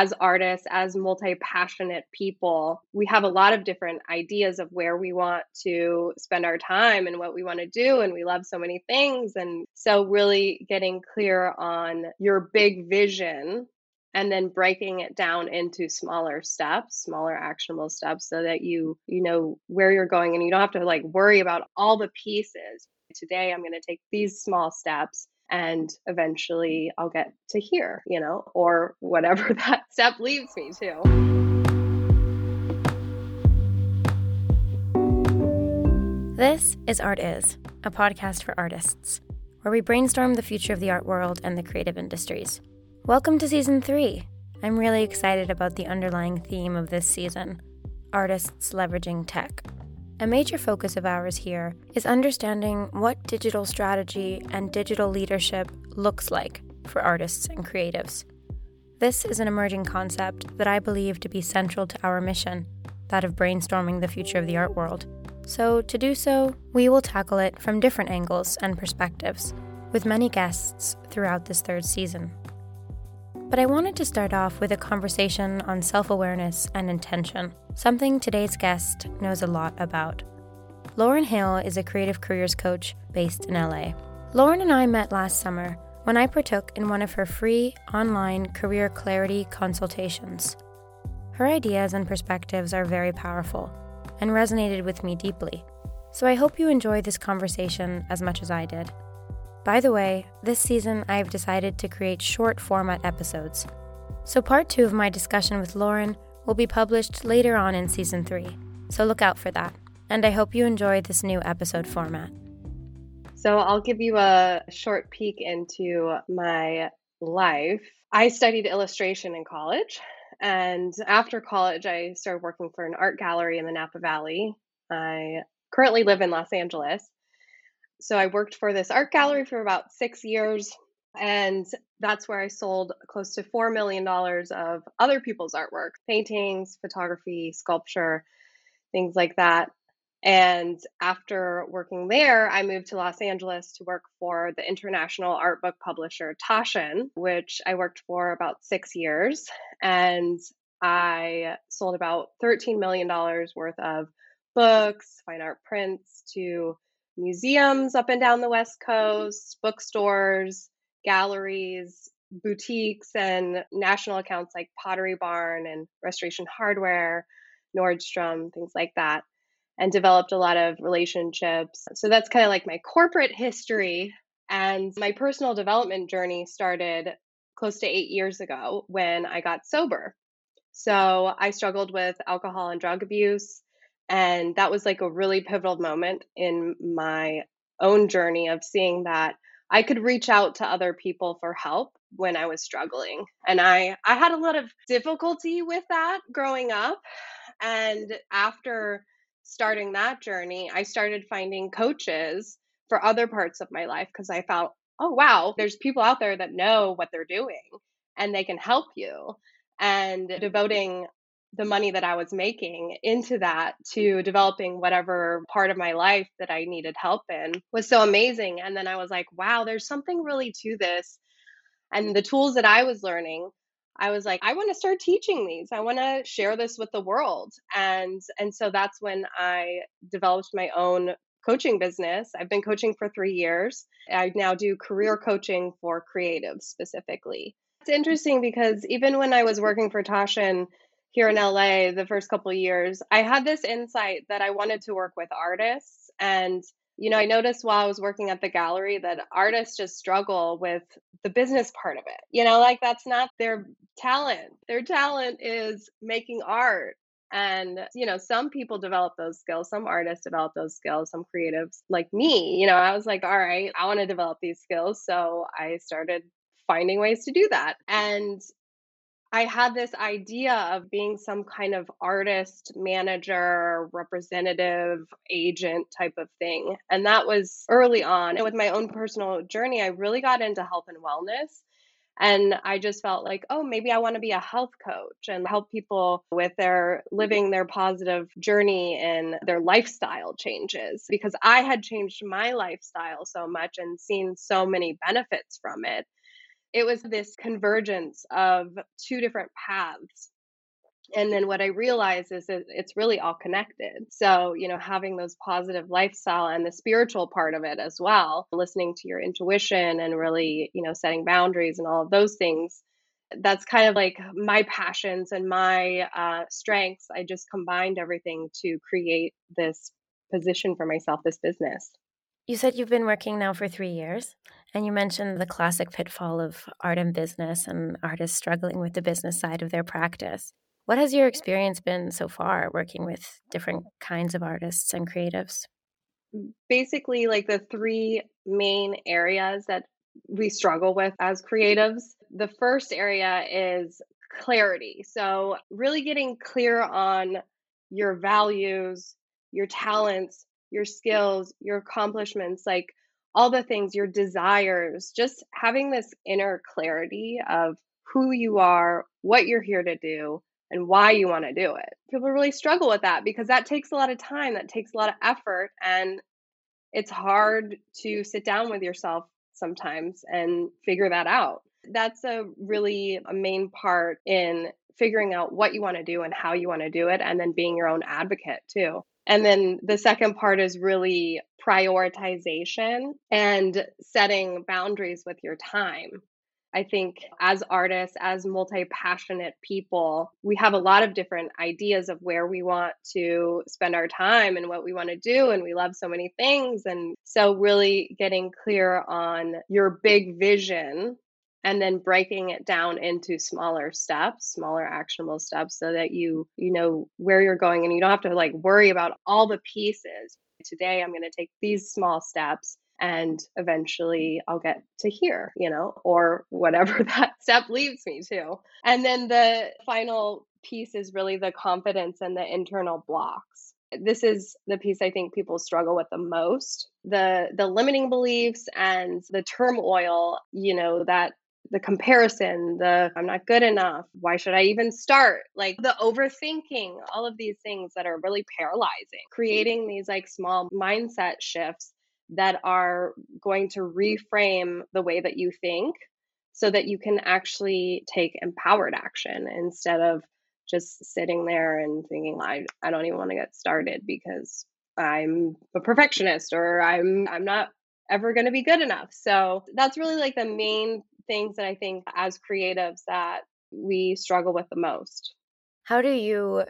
as artists, as multi passionate people, we have a lot of different ideas of where we want to spend our time and what we want to do. And we love so many things. And so, really getting clear on your big vision and then breaking it down into smaller steps smaller actionable steps so that you you know where you're going and you don't have to like worry about all the pieces today i'm going to take these small steps and eventually I'll get to here, you know, or whatever that step leads me to. This is Art Is, a podcast for artists, where we brainstorm the future of the art world and the creative industries. Welcome to season three. I'm really excited about the underlying theme of this season artists leveraging tech. A major focus of ours here is understanding what digital strategy and digital leadership looks like for artists and creatives. This is an emerging concept that I believe to be central to our mission, that of brainstorming the future of the art world. So, to do so, we will tackle it from different angles and perspectives, with many guests throughout this third season. But I wanted to start off with a conversation on self awareness and intention, something today's guest knows a lot about. Lauryn Hale is a creative careers coach based in LA. Lauryn and I met last summer when I partook in one of her free online career clarity consultations. Her ideas and perspectives are very powerful and resonated with me deeply. So I hope you enjoy this conversation as much as I did. By the way, this season I've decided to create short format episodes. So, part two of my discussion with Lauryn will be published later on in season three. So, look out for that. And I hope you enjoy this new episode format. So, I'll give you a short peek into my life. I studied illustration in college. And after college, I started working for an art gallery in the Napa Valley. I currently live in Los Angeles so I worked for this art gallery for about six years. And that's where I sold close to $4 million of other people's artwork paintings, photography, sculpture, things like that. And after working there, I moved to Los Angeles to work for the international art book publisher Taschen, which I worked for about six years. And I sold about $13 million worth of books, fine art prints to museums up and down the West Coast, bookstores, galleries, boutiques, and national accounts like Pottery Barn and Restoration Hardware, Nordstrom, things like that, and developed a lot of relationships. So that's kind of like my corporate history. And my personal development journey started close to eight years ago when I got sober. So I struggled with alcohol and drug abuse and that was like a really pivotal moment in my own journey of seeing that I could reach out to other people for help when I was struggling. And I I had a lot of difficulty with that growing up. And after starting that journey, I started finding coaches for other parts of my life because I felt, oh wow, there's people out there that know what they're doing and they can help you. And devoting the money that I was making into that to developing whatever part of my life that I needed help in was so amazing. And then I was like, wow, there's something really to this. And the tools that I was learning, I was like, I want to start teaching these. I want to share this with the world. And and so that's when I developed my own coaching business. I've been coaching for 3 years. I now do career coaching for creatives specifically. It's interesting because even when I was working for Taschen, here in LA the first couple years, I had this insight that I wanted to work with artists. And, you know, I noticed while I was working at the gallery that artists just struggle with the business part of it. You know, like that's not their talent. Their talent is making art. And, you know, some people develop those skills, some artists develop those skills, some creatives like me. You know, I was like, all right, I want to develop these skills. So I started finding ways to do that. And I had this idea of being some kind of artist, manager, representative, agent type of thing. And that was early on. And with my own personal journey, I really got into health and wellness. And I just felt like, oh, maybe I want to be a health coach and help people with their living their positive journey and their lifestyle changes because I had changed my lifestyle so much and seen so many benefits from it it was this convergence of two different paths. And then what i realized is that it's really all connected. So you know having those positive lifestyle and the spiritual part of it as well listening to your intuition and really you know setting boundaries and all of those things that's kind of like my passions and my uh, strengths. I just combined everything to create this position for myself this business you said you've been working now for three years, and you mentioned the classic pitfall of art and business and artists struggling with the business side of their practice. What has your experience been so far working with different kinds of artists and creatives? Basically, like the three main areas that we struggle with as creatives. The first area is clarity. So, really getting clear on your values, your talents, your skills, your accomplishments, like all the things, your desires, just having this inner clarity of who you are, what you're here to do, and why you want to do it. People really struggle with that because that takes a lot of time, that takes a lot of effort, and it's hard to sit down with yourself sometimes and figure that out. That's a really a main part in figuring out what you want to do and how you want to do it, and then being your own advocate too. And then the second part is really prioritization and setting boundaries with your time. I think as artists, as multi passionate people, we have a lot of different ideas of where we want to spend our time and what we want to do. And we love so many things. And so, really getting clear on your big vision and then breaking it down into smaller steps smaller actionable steps so that you you know where you're going and you don't have to like worry about all the pieces today i'm going to take these small steps and eventually I'll get to here, you know, or whatever that step leads me to. And then the final piece is really the confidence and the internal blocks. This is the piece I think people struggle with the most. The the limiting beliefs and the turmoil, you know, that the comparison, the I'm not good enough, why should I even start? Like the overthinking, all of these things that are really paralyzing, creating these like small mindset shifts that are going to reframe the way that you think so that you can actually take empowered action instead of just sitting there and thinking I, I don't even want to get started because I'm a perfectionist or I'm I'm not ever going to be good enough. So that's really like the main things that I think as creatives that we struggle with the most. How do you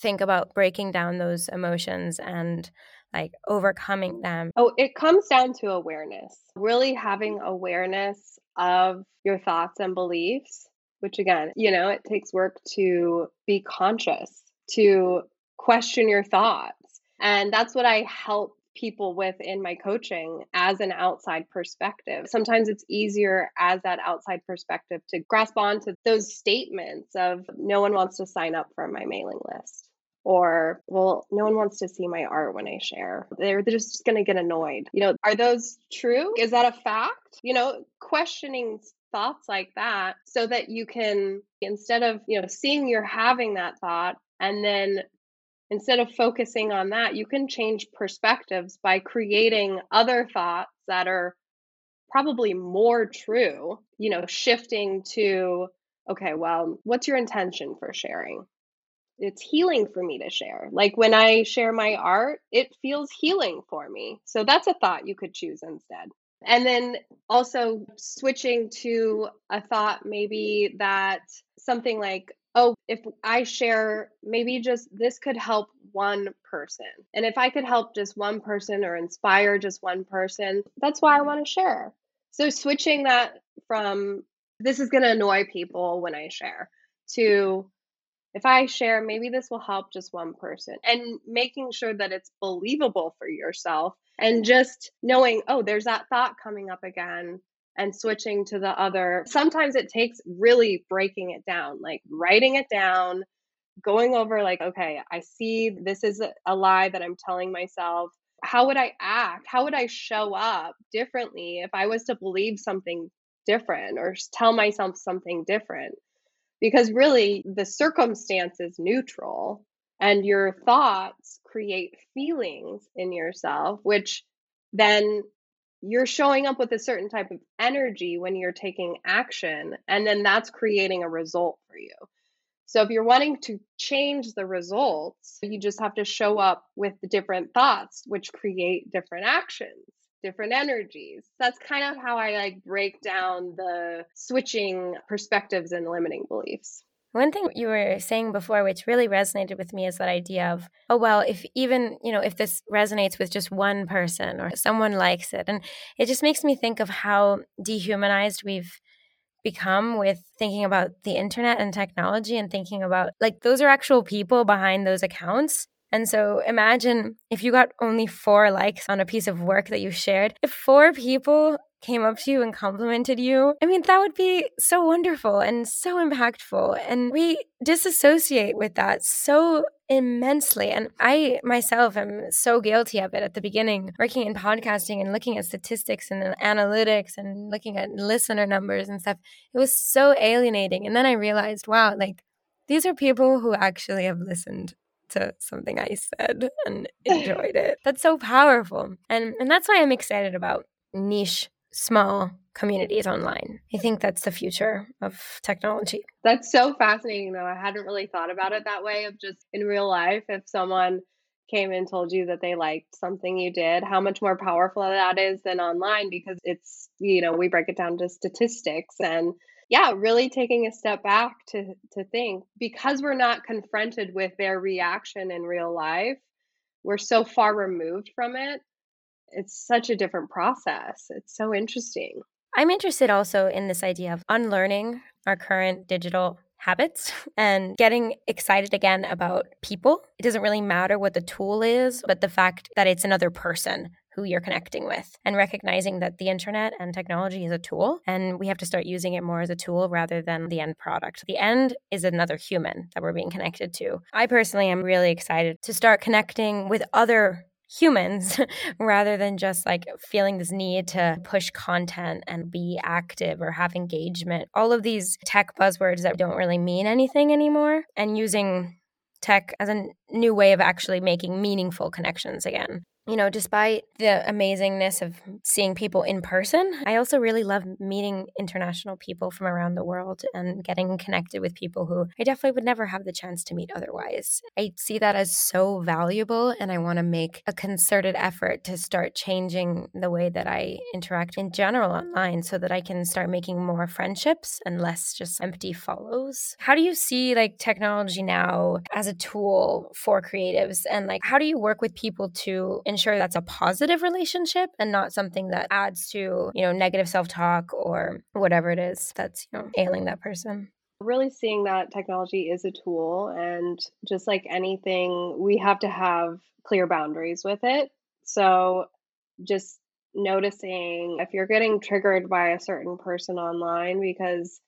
think about breaking down those emotions and like overcoming them? Oh, it comes down to awareness. Really having awareness of your thoughts and beliefs, which again, you know, it takes work to be conscious, to question your thoughts. And that's what I help people with in my coaching as an outside perspective. Sometimes it's easier as that outside perspective to grasp onto those statements of no one wants to sign up for my mailing list. Or, well, no one wants to see my art when I share. They're, they're just going to get annoyed. You know, are those true? Is that a fact? You know, questioning thoughts like that so that you can, instead of, you know, seeing you're having that thought and then instead of focusing on that, you can change perspectives by creating other thoughts that are probably more true, you know, shifting to, okay, well, what's your intention for sharing? It's healing for me to share. Like when I share my art, it feels healing for me. So that's a thought you could choose instead. And then also switching to a thought maybe that something like, oh, if I share, maybe just this could help one person. And if I could help just one person or inspire just one person, that's why I want to share. So switching that from this is going to annoy people when I share to if I share, maybe this will help just one person and making sure that it's believable for yourself and just knowing, oh, there's that thought coming up again and switching to the other. Sometimes it takes really breaking it down, like writing it down, going over, like, okay, I see this is a lie that I'm telling myself. How would I act? How would I show up differently if I was to believe something different or tell myself something different? Because really, the circumstance is neutral and your thoughts create feelings in yourself, which then you're showing up with a certain type of energy when you're taking action, and then that's creating a result for you. So if you're wanting to change the results, you just have to show up with different thoughts, which create different actions, different energies. That's kind of how I like break down the switching perspectives and limiting beliefs. One thing you were saying before, which really resonated with me, is that idea of, oh, well, if even, you know, if this resonates with just one person or someone likes it. And it just makes me think of how dehumanized we've become with thinking about the internet and technology and thinking about like those are actual people behind those accounts. And so imagine if you got only four likes on a piece of work that you shared. If four people came up to you and complimented you, I mean, that would be so wonderful and so impactful. And we disassociate with that so immensely. And I myself am so guilty of it at the beginning, working in podcasting and looking at statistics and analytics and looking at listener numbers and stuff. It was so alienating. And then I realized, wow, like these are people who actually have listened to something I said and enjoyed it. That's so powerful. And and that's why I'm excited about niche small communities online. I think that's the future of technology. That's so fascinating, though. I hadn't really thought about it that way of just in real life, if someone came and told you that they liked something you did, how much more powerful that is than online because it's, you know, we break it down to statistics and yeah, really taking a step back to to think because we're not confronted with their reaction in real life, we're so far removed from it it's such a different process. It's so interesting. I'm interested also in this idea of unlearning our current digital habits and getting excited again about people. It doesn't really matter what the tool is, but the fact that it's another person who you're connecting with and recognizing that the internet and technology is a tool and we have to start using it more as a tool rather than the end product. The end is another human that we're being connected to. I personally am really excited to start connecting with other humans rather than just like feeling this need to push content and be active or have engagement. All of these tech buzzwords that don't really mean anything anymore and using tech as a new way of actually making meaningful connections again you know, despite the amazingness of seeing people in person, I also really love meeting international people from around the world and getting connected with people who I definitely would never have the chance to meet otherwise. I see that as so valuable, and I want to make a concerted effort to start changing the way that I interact in general online so that I can start making more friendships and less just empty follows. How do you see like technology now as a tool for creatives? And like, how do you work with people to ensure that's a positive relationship and not something that adds to, you know, negative self-talk or whatever it is that's, you know, ailing that person. Really seeing that technology is a tool and just like anything, we have to have clear boundaries with it. So just noticing if you're getting triggered by a certain person online because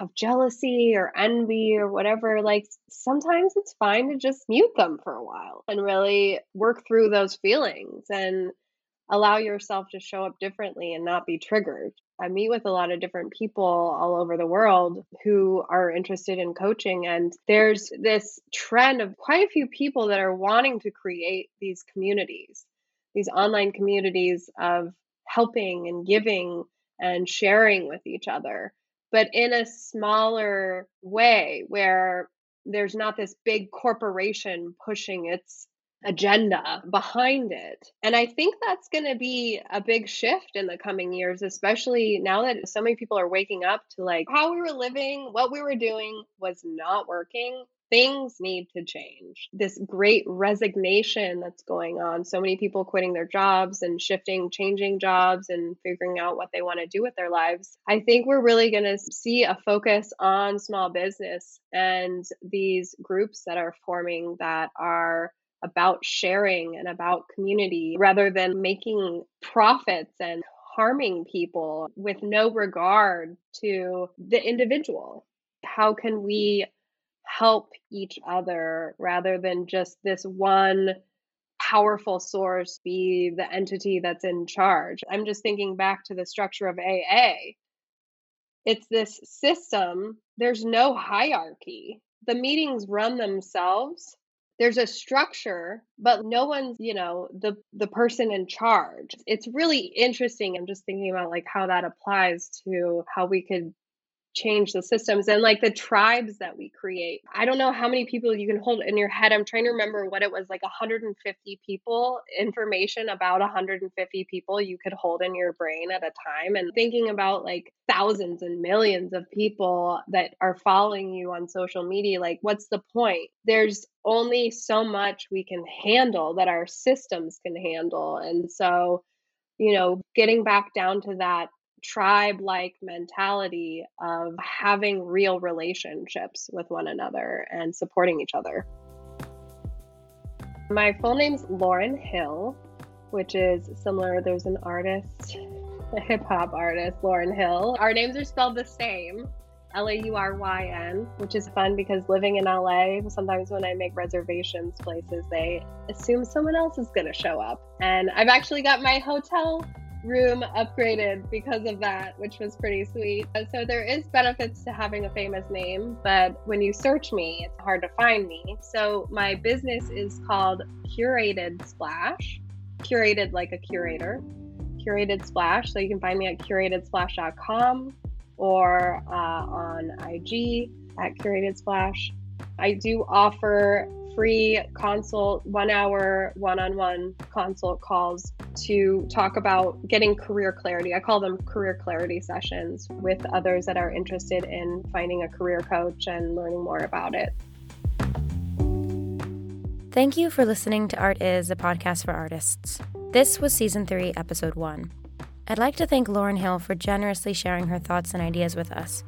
of jealousy or envy or whatever, like sometimes it's fine to just mute them for a while and really work through those feelings and allow yourself to show up differently and not be triggered. I meet with a lot of different people all over the world who are interested in coaching. And there's this trend of quite a few people that are wanting to create these communities these online communities of helping and giving and sharing with each other, but in a smaller way where there's not this big corporation pushing its agenda behind it. And I think that's going to be a big shift in the coming years, especially now that so many people are waking up to like how we were living, what we were doing was not working things need to change. This great resignation that's going on, so many people quitting their jobs and shifting, changing jobs and figuring out what they want to do with their lives. I think we're really going to see a focus on small business and these groups that are forming that are about sharing and about community rather than making profits and harming people with no regard to the individual. How can we help each other rather than just this one powerful source be the entity that's in charge. I'm just thinking back to the structure of AA. It's this system, there's no hierarchy. The meetings run themselves. there's a structure but no one's you know the the person in charge it's really interesting i'm just thinking about like how that applies to how we could change the systems and like the tribes that we create. I don't know how many people you can hold in your head. I'm trying to remember what it was like 150 people, information about 150 people you could hold in your brain at a time and thinking about like thousands and millions of people that are following you on social media like what's the point? There's only so much we can handle that our systems can handle. And so, you know, getting back down to that tribe like mentality of having real relationships with one another and supporting each other. My full name's Lauryn Hill, which is similar. There's an artist, a hip hop artist, Lauryn Hill. Our names are spelled the same. L A U R Y N, which is fun because living in LA, sometimes when I make reservations places, they assume someone else is going to show up. And I've actually got my hotel room upgraded because of that, which was pretty sweet. So there is benefits to having a famous name, but when you search me, it's hard to find me. So my business is called Curated Splash, curated like a curator, Curated Splash. So you can find me at curatedsplash.com or uh, on IG at Curated Splash. I do offer free consult, one hour one on one consult calls to talk about getting career clarity. I call them career clarity sessions with others that are interested in finding a career coach and learning more about it. Thank you for listening to Art Is, a podcast for artists. This was season three, episode one. I'd like to thank Lauryn Hill for generously sharing her thoughts and ideas with us.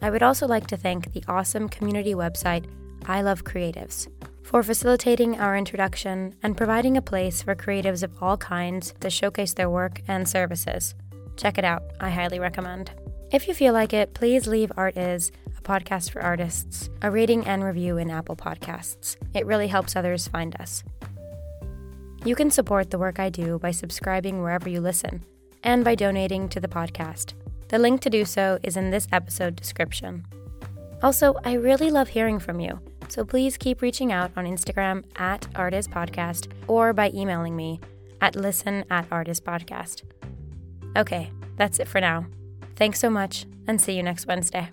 I would also like to thank the awesome community website I Love Creatives, for facilitating our introduction and providing a place for creatives of all kinds to showcase their work and services. Check it out, I highly recommend. If you feel like it, please leave Art Is, a podcast for artists, a rating and review in Apple Podcasts. It really helps others find us. You can support the work I do by subscribing wherever you listen and by donating to the podcast. The link to do so is in this episode description. Also, I really love hearing from you. So please keep reaching out on Instagram at Artist Podcast or by emailing me at listen at Artist Podcast. Okay, that's it for now. Thanks so much and see you next Wednesday.